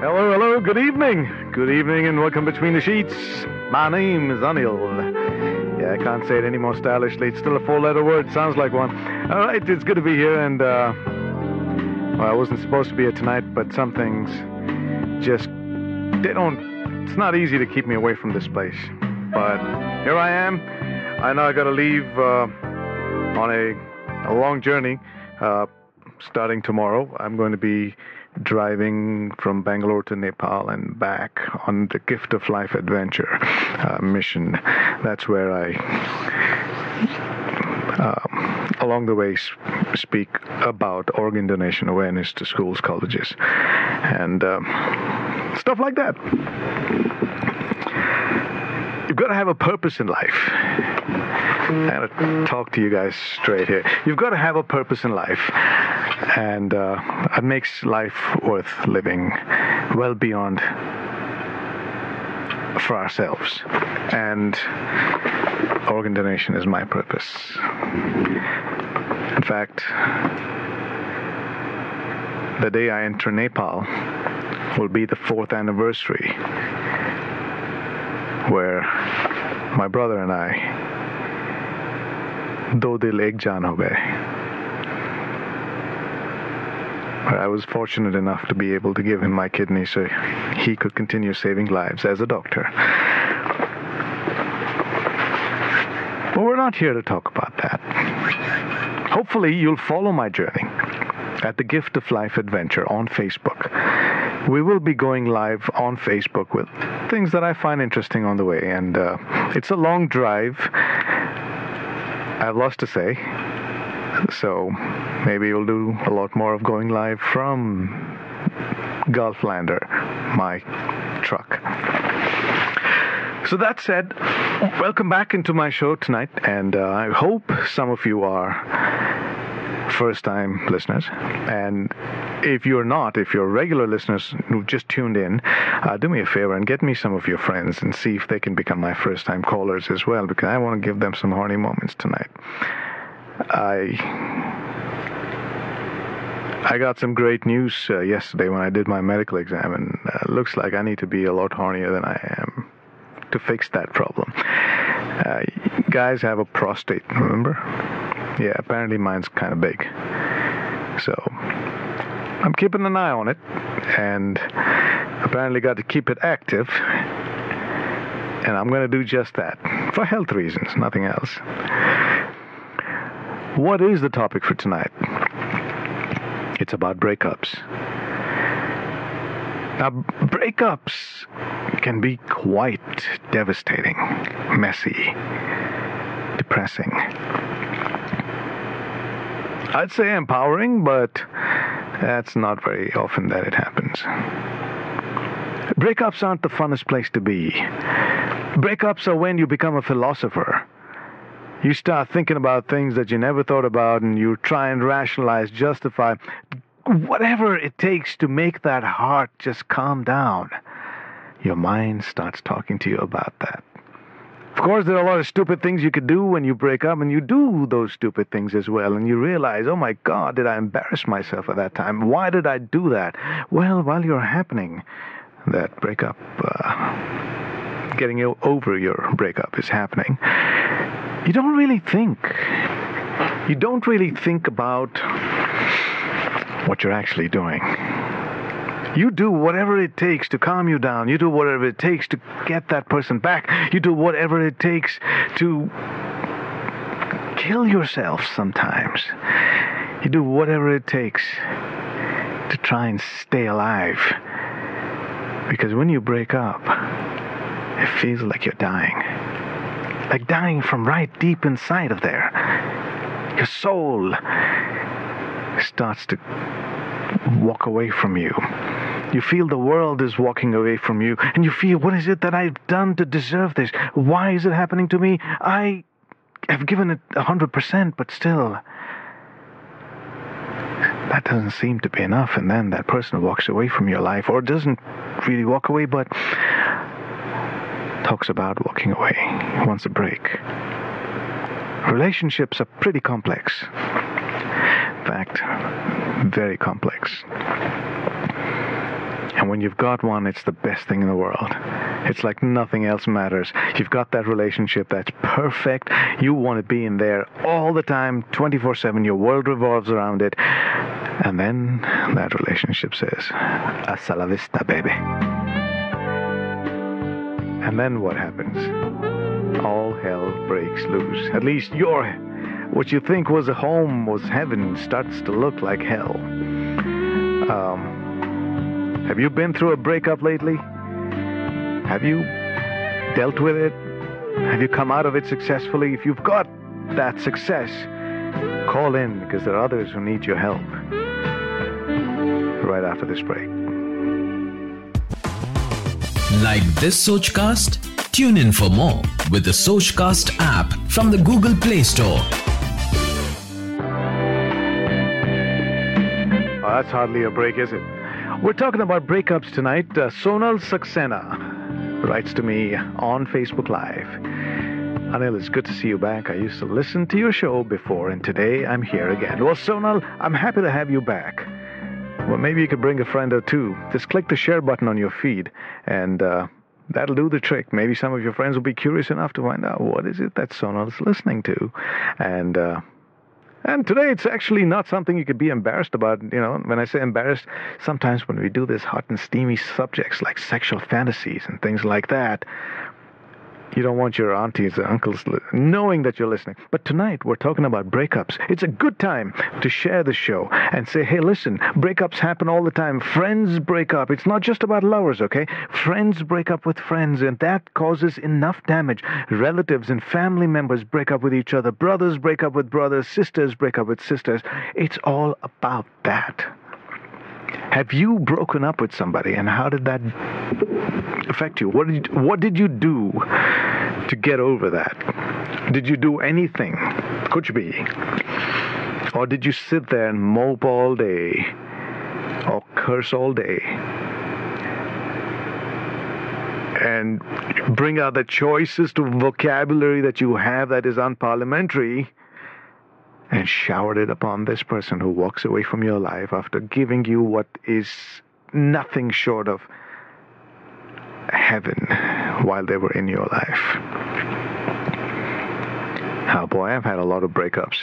Hello, hello, good evening. Good evening and welcome between the sheets. My name is Anil. Yeah, I can't say it any more stylishly. It's still a four letter word, sounds like one. All right, it's good to be here and, uh, well, I wasn't supposed to be here tonight, but some things just, they don't, it's not easy to keep me away from this place. But here I am. I know I gotta leave, uh, on a, a long journey, uh, starting tomorrow. I'm going to be driving from Bangalore to Nepal and back on the Gift of Life adventure uh, mission. That's where I, uh, along the way, speak about organ donation awareness to schools, colleges, and um, stuff like that. You've got to have a purpose in life. Going to talk to you guys straight here. You've got to have a purpose in life, and uh, it makes life worth living well beyond for ourselves. And organ donation is my purpose. In fact, the day I enter Nepal will be the fourth anniversary where my brother and I दो दिल एक जान हो गए I was fortunate enough to be able to give him my kidney so he could continue saving lives as a doctor. But we're not here to talk about that. Hopefully, you'll follow my journey at the Gift of Life Adventure on Facebook. We will be going live on Facebook with things that I find interesting on the way, and uh, it's a long drive. I have lots to say, so maybe we'll do a lot more of going live from Gulflander, my truck. So that said, welcome back into my show tonight, and uh, I hope some of you are first time listeners. And if you're not, if you're regular listeners who've just tuned in, uh, do me a favor and get me some of your friends and see if they can become my first time callers as well, because I want to give them some horny moments tonight. I. I got some great news uh, yesterday when I did my medical exam, and uh, looks like I need to be a lot hornier than I am to fix that problem. Uh, guys have a prostate, remember? Yeah, apparently mine's kind of big. So I'm keeping an eye on it, and apparently got to keep it active. And I'm going to do just that for health reasons, nothing else. What is the topic for tonight? It's about breakups. Now, breakups can be quite devastating, messy, depressing. I'd say empowering, but that's not very often that it happens. Breakups aren't the funnest place to be. Breakups are when you become a philosopher. You start thinking about things that you never thought about, and you try and rationalize, justify, whatever it takes to make that heart just calm down. Your mind starts talking to you about that. Of course, there are a lot of stupid things you could do when you break up, and you do those stupid things as well, and you realize, oh my God, did I embarrass myself at that time? Why did I do that? Well, while you're happening, that breakup, uh, getting over your breakup is happening, you don't really think. You don't really think about what you're actually doing. You do whatever it takes to calm you down. You do whatever it takes to get that person back. You do whatever it takes to kill yourself sometimes. You do whatever it takes to try and stay alive. Because when you break up, it feels like you're dying. Like dying from right deep inside of there. Your soul starts to walk away from you. You feel the world is walking away from you, and you feel, what is it that I've done to deserve this? Why is it happening to me? I have given it a hundred percent, but still, that doesn't seem to be enough. And then that person walks away from your life, or doesn't really walk away, but talks about walking away, wants a break. Relationships are pretty complex. In fact, very complex. And when you've got one, it's the best thing in the world. It's like nothing else matters. You've got that relationship that's perfect. You want to be in there all the time, 24 7. Your world revolves around it. And then that relationship says, Hasta la vista, baby. And then what happens? All hell breaks loose. At least your, what you think was a home, was heaven, starts to look like hell. Um, have you been through a breakup lately? Have you dealt with it? Have you come out of it successfully? If you've got that success, call in because there are others who need your help. Right after this break. Like this Sochcast? Tune in for more with the Sochcast app from the Google Play Store. Oh, that's hardly a break, is it? We're talking about breakups tonight. Uh, Sonal Saxena writes to me on Facebook Live. Anil, it's good to see you back. I used to listen to your show before, and today I'm here again. Well, Sonal, I'm happy to have you back. Well, maybe you could bring a friend or two. Just click the share button on your feed, and uh, that'll do the trick. Maybe some of your friends will be curious enough to find out what is it that Sonal's listening to, and uh, and today it's actually not something you could be embarrassed about. You know, when I say embarrassed, sometimes when we do this hot and steamy subjects like sexual fantasies and things like that, you don't want your aunties and uncles li- knowing that you're listening. But tonight we're talking about breakups. It's a good time to share the show and say, hey, listen, breakups happen all the time. Friends break up. It's not just about lovers, okay? Friends break up with friends, and that causes enough damage. Relatives and family members break up with each other. Brothers break up with brothers. Sisters break up with sisters. It's all about that. Have you broken up with somebody, and how did that affect you? What did you, what did you do to get over that? Did you do anything? Could you be. Or did you sit there and mope all day? Or curse all day? And bring out the choicest vocabulary that you have that is unparliamentary and showered it upon this person who walks away from your life after giving you what is nothing short of heaven while they were in your life. Oh boy, I've had a lot of breakups.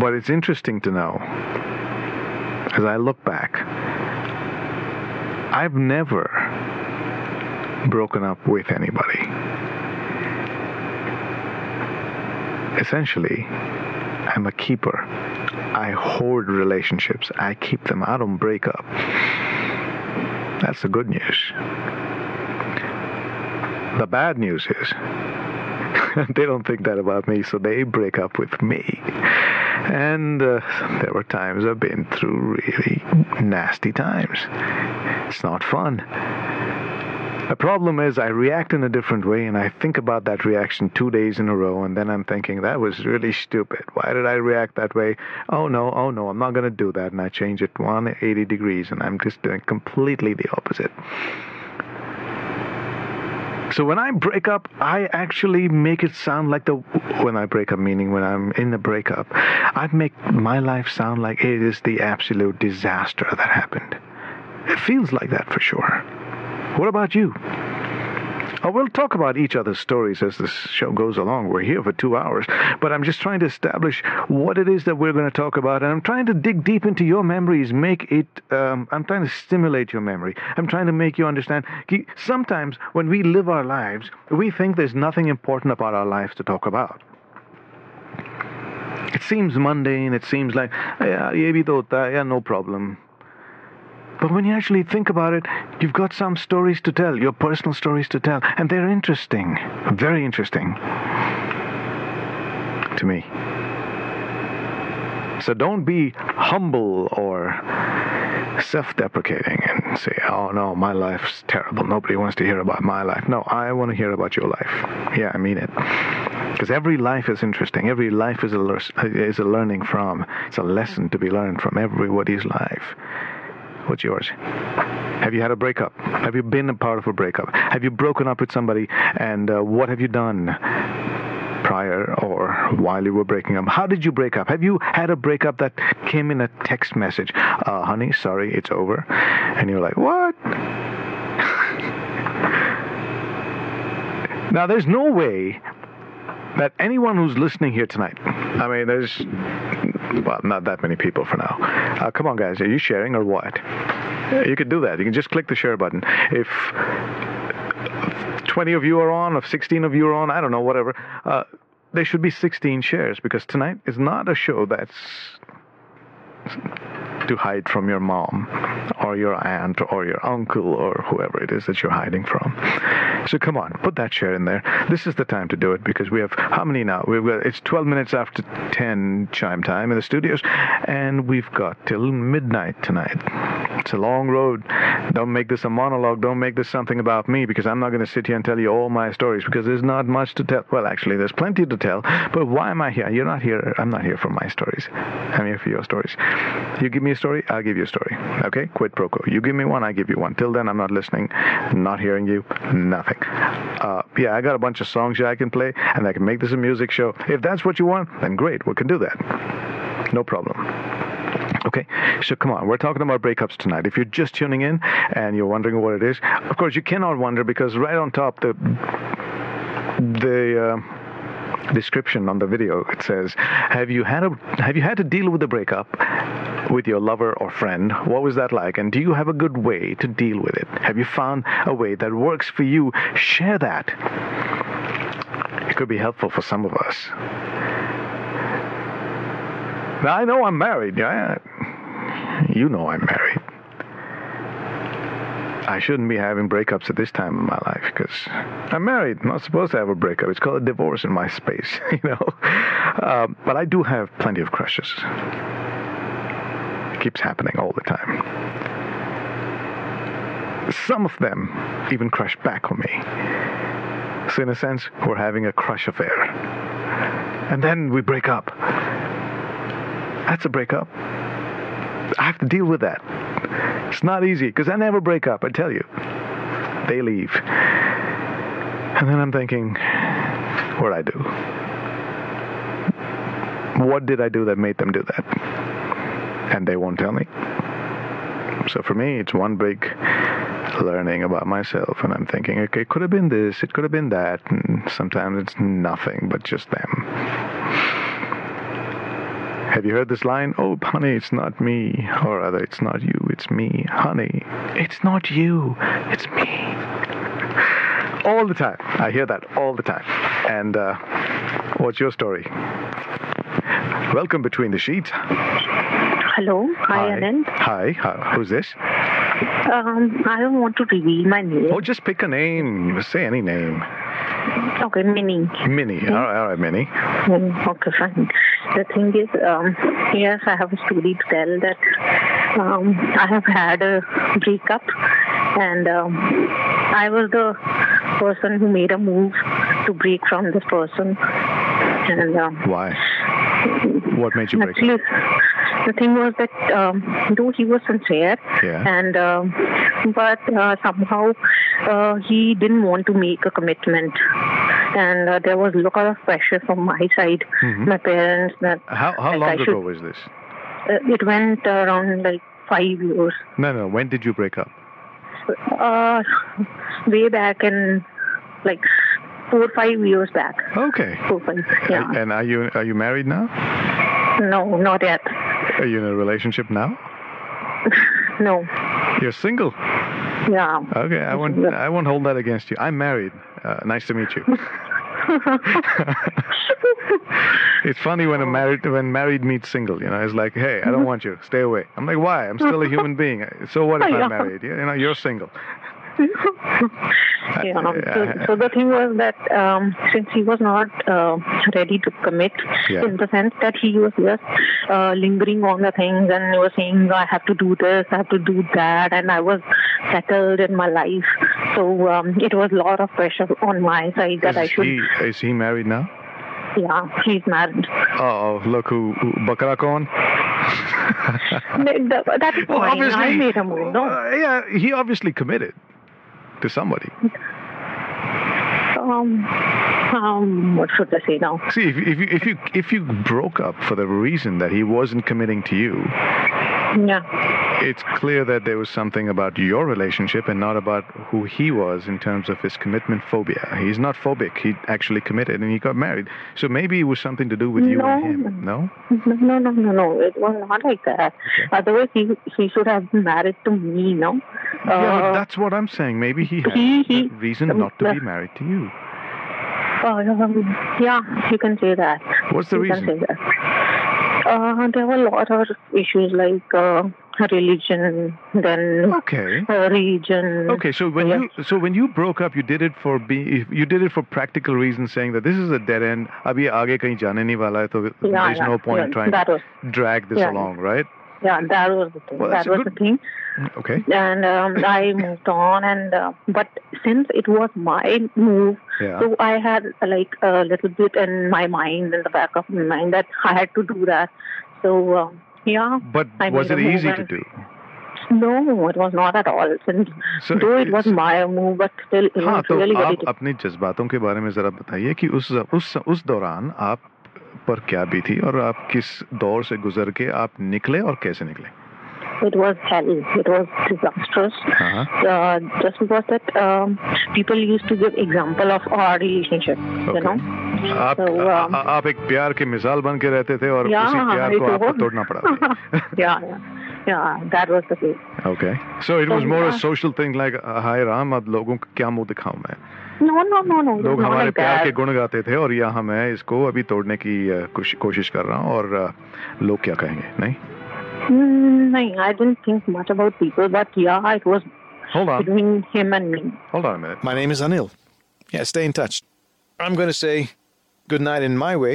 But it's interesting to know, as I look back, I've never broken up with anybody. Essentially, I'm a keeper. I hoard relationships. I keep them. I don't break up. That's the good news. The bad news is they don't think that about me, so they break up with me. And uh, there were times I've been through really nasty times. It's not fun. The problem is I react in a different way and I think about that reaction two days in a row and then I'm thinking that was really stupid. Why did I react that way? Oh no, oh no, I'm not going to do that. And I change it 180 degrees and I'm just doing completely the opposite. So when I break up, I actually make it sound like the when I break up, meaning when I'm in the breakup, I make my life sound like it is the absolute disaster that happened. It feels like that for sure. What about you? Oh, we'll talk about each other's stories as this show goes along. We're here for two hours, but I'm just trying to establish what it is that we're going to talk about, and I'm trying to dig deep into your memories, make it. Um, I'm trying to stimulate your memory. I'm trying to make you understand. Sometimes when we live our lives, we think there's nothing important about our lives to talk about. It seems mundane. It seems like, yeah, no problem. But when you actually think about it, you've got some stories to tell, your personal stories to tell, and they're interesting, very interesting to me. So don't be humble or self deprecating and say, oh no, my life's terrible. Nobody wants to hear about my life. No, I want to hear about your life. Yeah, I mean it. Because every life is interesting. Every life is a, is a learning from. It's a lesson to be learned from everybody's life. What's yours? Have you had a breakup? Have you been a part of a breakup? Have you broken up with somebody? And uh, what have you done prior or while you were breaking up. How did you break up? Have you had a breakup that came in a text message? Uh, honey, sorry, it's over. And you're like, what? now, there's no way that anyone who's listening here tonight, I mean, there's, well, not that many people for now. Uh, come on, guys, are you sharing or what? You can do that. You can just click the share button. If 20 of you are on, if 16 of you are on, I don't know, whatever, uh, there should be 16 shares because tonight is not a show that's to hide from your mom or your aunt or your uncle or whoever it is that you're hiding from. So come on, put that share in there. This is the time to do it because we have how many now? We've got it's 12 minutes after 10 chime time in the studios, and we've got till midnight tonight. It's a long road. Don't make this a monologue. Don't make this something about me because I'm not going to sit here and tell you all my stories because there's not much to tell. Well, actually, there's plenty to tell. But why am I here? You're not here. I'm not here for my stories. I'm here for your stories. You give me a story, I'll give you a story. Okay? Quid pro quo. You give me one, I give you one. Till then, I'm not listening, not hearing you, nothing. Uh, yeah, I got a bunch of songs here I can play, and I can make this a music show. If that's what you want, then great, we can do that. No problem. Okay, so come on, we're talking about breakups tonight. If you're just tuning in and you're wondering what it is, of course you cannot wonder because right on top the the uh, description on the video it says, "Have you had a have you had to deal with a breakup with your lover or friend? What was that like? And do you have a good way to deal with it? Have you found a way that works for you? Share that. It could be helpful for some of us." Now, I know I'm married. Yeah, you know I'm married. I shouldn't be having breakups at this time in my life because I'm married. I'm not supposed to have a breakup. It's called a divorce in my space, you know. Um, but I do have plenty of crushes. It keeps happening all the time. Some of them even crush back on me. So, in a sense, we're having a crush affair. And then we break up. That's a breakup. I have to deal with that. It's not easy because I never break up, I tell you. They leave. And then I'm thinking, what'd I do? What did I do that made them do that? And they won't tell me. So for me, it's one big learning about myself, and I'm thinking, okay, it could have been this, it could have been that, and sometimes it's nothing but just them. Have you heard this line? Oh, honey, it's not me. Or rather, it's not you, it's me. Honey, it's not you, it's me. All the time. I hear that all the time. And uh, what's your story? Welcome between the sheets. Hello. Hi, Anand. Hi. Hi. Who's this? Um, I don't want to reveal my name. Oh, just pick a name. Say any name. Okay, Minnie. Minnie. All right, all right, Minnie. Mm, Okay, fine. The thing is, um, yes, I have a story to tell that um, I have had a breakup, and um, I was the person who made a move to break from this person. And um, Why? What made you break up? The thing was that um, though he was sincere, Yeah. and um, but uh, somehow uh, he didn't want to make a commitment, and uh, there was a lot of pressure from my side, Mhm. my parents. That How, how like long I ago should- was this? uh, it went around like five years, No, no. When did you break up? uh, way back in like four or five years back. Okay. Four five, yeah. And are you are you married now? No, not yet. Are you in a relationship now? No. You're single. Yeah. Okay, I won't. Yeah. I won't hold that against you. I'm married. Uh, nice to meet you. it's funny when a married when married meets single. You know, it's like, hey, I don't want you. Stay away. I'm like, why? I'm still a human being. So what if Yeah. I'm married? You know, you're single. So, so the thing was that um, since he was not uh, ready to commit, Yeah. in the sense that he was just uh, lingering on the things and he was saying, I have to do this, I have to do that, and I was settled in my life. So um, it was a lot of pressure on my side that I should, he is he married now? yeah, he's married. Oh, look who, who Bakara Khan. That- That is fine. I made a move, no? uh, yeah, he obviously committed to somebody. Um, Um, what should I say now? See, if, if you if you if you broke up for the reason that he wasn't committing to you, Yeah. it's clear that there was something about your relationship and not about who he was in terms of his commitment phobia. He's not phobic. He actually committed and he got married. So maybe it was something to do with you and him. No? No, no, no, no. It was not like that. Otherwise, he he should have been married to me, no? yeah, but Uh, that's what I'm saying. Maybe he had he- he- a reason um, not to be uh, married to you. uh, um, yeah, you can say that. What's the you reason? Can say that. Uh, there were a lot of issues like uh, religion, then okay. Uh, region. Okay, so when you so when you broke up, you did it for be you did it for practical reasons, saying that this is a dead end. Abhi aage kahin jaane nahi wala hai, to yeah, there is yeah. no point yeah, trying was, to drag this along, right? Yeah, that was the thing. Well, that's that a was good- the thing. Okay. and um, I moved on. And uh, but since it was my move, Yeah. so I had uh, like a little bit in my mind, in the back of my mind, that I had to do that. So uh, yeah, But I was it made a easy move to and- do? no, it was not at all. Since So though it was it's- my move, but still it हाँ was तो really very आप अपने जज्बातों के बारे में जरा बताइए कि उस उस उस दौरान आप पर क्या बीती और आप किस दौर से गुजर के आप निकले और कैसे निकले it was hell. It was disastrous. Uh-huh. Uh, just because that um, people used to give example of our relationship, okay. you know. आप So, um, आ- आप एक प्यार के मिसाल बन के रहते थे और Yeah, उसी प्यार को आपको तोड़ना पड़ा या yeah, yeah. That was the case. Okay. So it was So, more a social thing like हाय राम अब लोगों को क्या मुँह दिखाऊँ मैं No, no, no, no. it लोग हमारे like प्यार that. के गुण गाते थे और यहाँ मैं इसको अभी तोड़ने की कोशिश कर रहा हूँ और लोग क्या कहेंगे नहीं Mm, no, I didn't think much about people, but yeah, it was Hold on. between him and me. Hold on a minute. My name is Anil. Yeah, stay in touch. I'm going to say good night in my way.